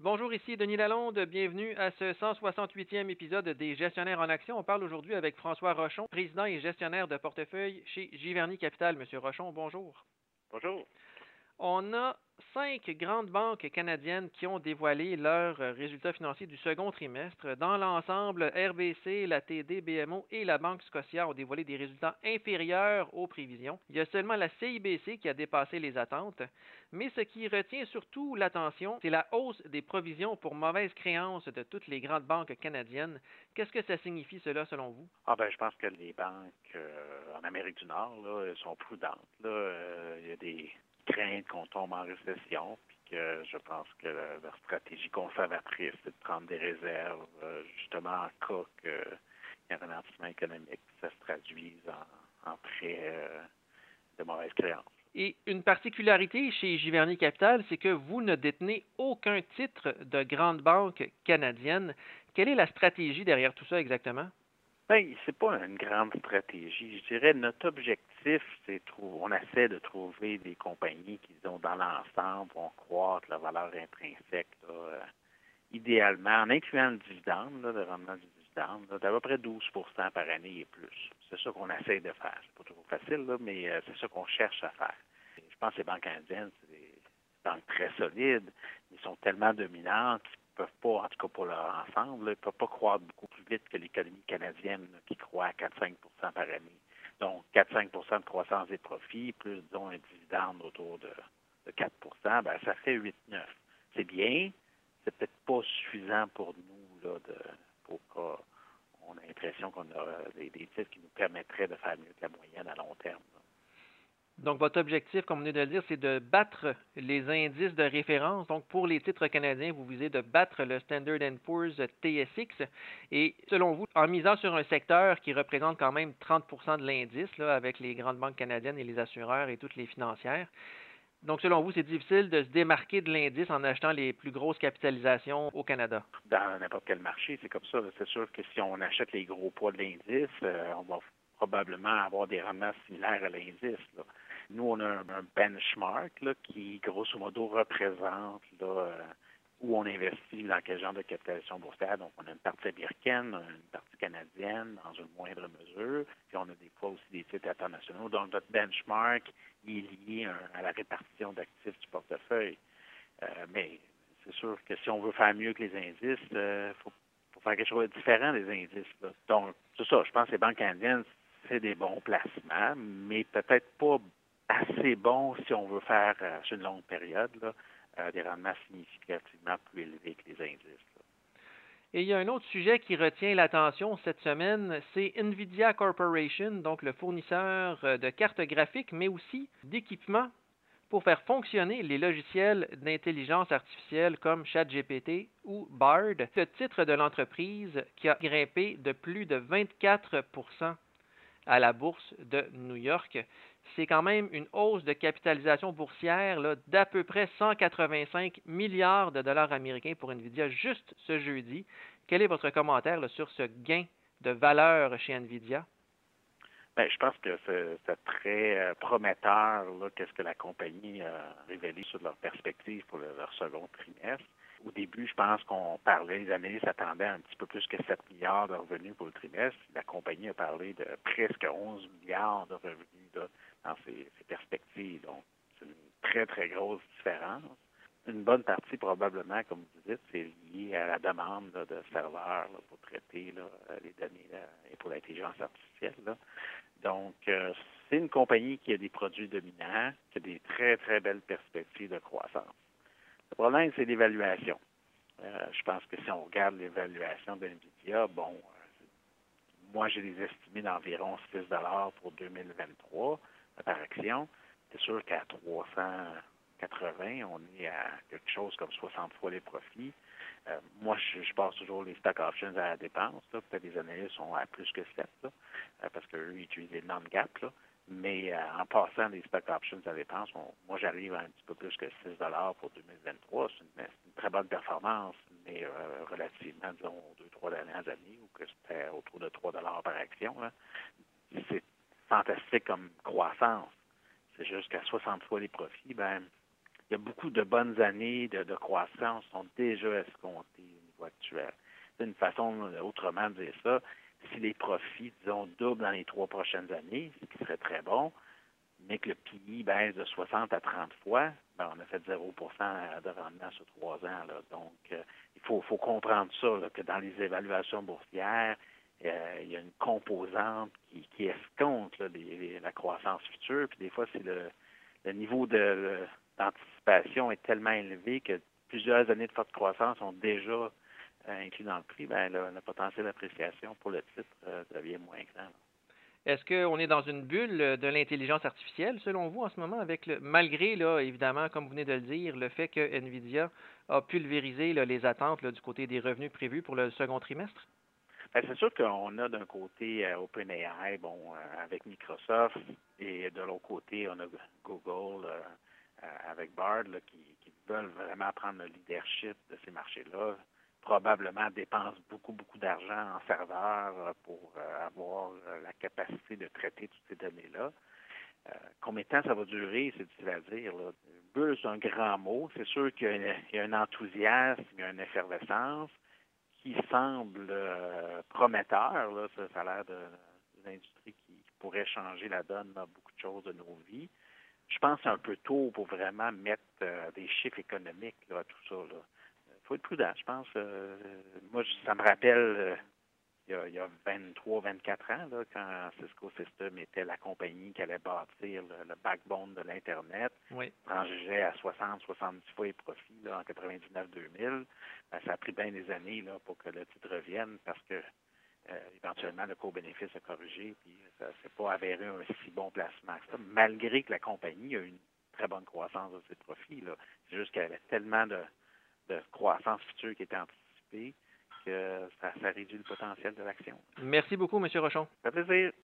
Bonjour, ici Denis Lalonde. Bienvenue à ce 168e épisode des Gestionnaires en Action. On parle aujourd'hui avec François Rochon, président et gestionnaire de portefeuille chez Giverny Capital. Monsieur Rochon, bonjour. Bonjour. On a cinq grandes banques canadiennes qui ont dévoilé leurs résultats financiers du second trimestre. Dans l'ensemble, RBC, la TD, BMO et la Banque Scotia ont dévoilé des résultats inférieurs aux prévisions. Il y a seulement la CIBC qui a dépassé les attentes. Mais ce qui retient surtout l'attention, c'est la hausse des provisions pour mauvaises créances de toutes les grandes banques canadiennes. Qu'est-ce que ça signifie cela selon vous? Ah ben, je pense que les banques euh, en Amérique du Nord sont prudentes. Euh, il y a des crainte qu'on tombe en récession, puis que je pense que leur stratégie conservatrice, c'est de prendre des réserves, euh, justement en cas qu'il y a un ralentissement économique, ça se traduise en, prêts euh, de mauvaise créance. Et une particularité chez Giverny Capital, c'est que vous ne détenez aucun titre de grande banque canadienne. Quelle est la stratégie derrière tout ça exactement? Bien, c'est pas une grande stratégie. Je dirais notre objectif, c'est on essaie de trouver des compagnies qui, disons, dans l'ensemble, vont croître la valeur intrinsèque, euh, idéalement, en incluant le dividende, le rendement du dividende, d'à peu près 12% par année et plus. C'est ça qu'on essaie de faire. C'est pas toujours facile, mais euh, c'est ça qu'on cherche à faire. je pense que les banques indiennes, c'est des banques très solides. Ils sont tellement dominantes peuvent pas, en tout cas pour leur ensemble, ils ne peuvent pas croître beaucoup plus vite que l'économie canadienne qui croît à 4-5% par année. Donc, 4-5% de croissance des profits, plus, disons, un dividende autour de, 4% ben, ça fait 8-9. C'est bien, c'est peut-être pas suffisant pour nous de, pour qu'on ait l'impression qu'on a des, titres qui nous permettraient de faire mieux que la moyenne à long terme. Donc, votre objectif, comme vous venez de le dire, c'est de battre les indices de référence. Donc, pour les titres canadiens, vous visez de battre le Standard Poor's TSX. Et selon vous, en misant sur un secteur qui représente quand même 30% de l'indice, avec les grandes banques canadiennes et les assureurs et toutes les financières, donc, selon vous, c'est difficile de se démarquer de l'indice en achetant les plus grosses capitalisations au Canada? Dans n'importe quel marché, c'est comme ça. C'est sûr que si on achète les gros poids de l'indice, euh, on va probablement avoir des rendements similaires à l'indice. Nous, on a un, benchmark qui, grosso modo, représente euh, où on investit dans quel genre de capitalisation boursière. Donc, on a une partie américaine, une partie canadienne dans une moindre mesure, puis on a des fois aussi des titres internationaux. Donc, notre benchmark est lié à la répartition d'actifs du portefeuille. Euh, mais c'est sûr que si on veut faire mieux que les indices, il euh, faut, faire quelque chose de différent des indices. Donc, c'est ça. Je pense que les banques canadiennes, c'est des bons placements, mais peut-être pas assez bon si on veut faire euh, sur une longue période euh, des rendements significativement plus élevés que les indices. Et il y a un autre sujet qui retient l'attention cette semaine, c'est Nvidia Corporation, donc le fournisseur euh, de cartes graphiques, mais aussi d'équipements pour faire fonctionner les logiciels d'intelligence artificielle comme ChatGPT ou Bard. Le titre de l'entreprise qui a grimpé de plus de 24% à la bourse de New York c'est quand même une hausse de capitalisation boursière d'à peu près 185 milliards de dollars américains pour Nvidia juste ce jeudi. Quel est votre commentaire sur ce gain de valeur chez Nvidia? Bien, je pense que c'est très euh, prometteur qu'est-ce que la compagnie a révélé sur leur perspective pour leur second trimestre. Au début, je pense qu'on parlait, les analystes s'attendaient un petit peu plus que 7 milliards de revenus pour le trimestre. La compagnie a parlé de presque 11 milliards de revenus dans ses, perspectives. Donc, c'est une très, très grosse différence. Une bonne partie, probablement, comme vous dites, c'est lié à la demande de serveurs pour traiter les données et pour l'intelligence artificielle. Donc, euh, c'est une compagnie qui a des produits dominants, qui a des très, très belles perspectives de croissance. Le problème, c'est l'évaluation. Euh, je pense que si on regarde l'évaluation de NVIDIA, bon, euh, moi, j'ai les estimés d'environ 6 pour 2023 par action. C'est sûr qu'à 380, on est à quelque chose comme 60 fois les profits. Euh, moi, je, passe toujours les stock options à la dépense. Peut-être les analystes sont à plus que 7, euh, parce qu'eux, ils utilisent les non-gap. Mais euh, en passant les stock options à la dépense, moi, j'arrive à un petit peu plus que 6 pour 2023. C'est une, très bonne performance, mais relativement, disons, aux deux, trois dernières années, où c'était autour de 3 par action. C'est fantastique comme croissance. C'est juste qu'à 60 fois les profits, ben, il y a beaucoup de bonnes années de, croissance sont déjà escomptées au niveau actuel. C'est une façon autrement de dire ça. Si les profits, disons, doublent dans les trois prochaines années, ce qui serait très bon, mais que le PI baisse de 60 à 30 fois, ben, on a fait 0% de rendement sur trois ans. Donc, euh, il faut, comprendre ça, que dans les évaluations boursières, euh, il y a une composante qui, escompte la croissance future, puis des fois, c'est le, niveau d'anticipation est tellement élevé que plusieurs années de forte croissance sont déjà euh, inclus dans le prix, ben, le, potentiel d'appréciation pour le titre devient moins grand. Est-ce qu'on est dans une bulle de l'intelligence artificielle, selon vous, en ce moment, avec le, malgré, là, évidemment, comme vous venez de le dire, le fait que NVIDIA a pulvérisé les attentes du côté des revenus prévus pour le second trimestre? Ben, c'est sûr qu'on a d'un côté euh, OpenAI, bon, euh, avec Microsoft, et de l'autre côté, on a Google euh, avec Bard qui, qui, veulent vraiment prendre le leadership de ces marchés-là probablement dépense beaucoup, beaucoup d'argent en serveur euh, pour avoir la capacité de traiter toutes ces données-là. combien de temps ça va durer, c'est difficile à dire. Bulle, c'est un grand mot. C'est sûr qu'il y, a un enthousiasme, il y a une effervescence qui semble prometteur. Là. Ça, a l'air d'une industrie qui, pourrait changer la donne dans beaucoup de choses de nos vies. Je pense que c'est un peu tôt pour vraiment mettre des chiffres économiques à tout ça. Là faut être prudent, je pense. Euh, moi, ça me rappelle euh, il, y a, 23, 24 ans, là, quand Cisco System était la compagnie qui allait bâtir le, backbone de l'Internet, oui. transigeait à 60, 70 fois les profits en 99-2000. Ben, ça a pris bien des années là, pour que le titre revienne parce que euh, éventuellement, le co-bénéfice a corrigé, puis ça s'est pas avéré un si bon placement que malgré que la compagnie a eu une très bonne croissance de ses profits. C'est juste qu'elle avait tellement de, de croissance future qui était anticipée, que ça, ça réduit le potentiel de l'action. Merci beaucoup, M. Rochon. Ça fait plaisir.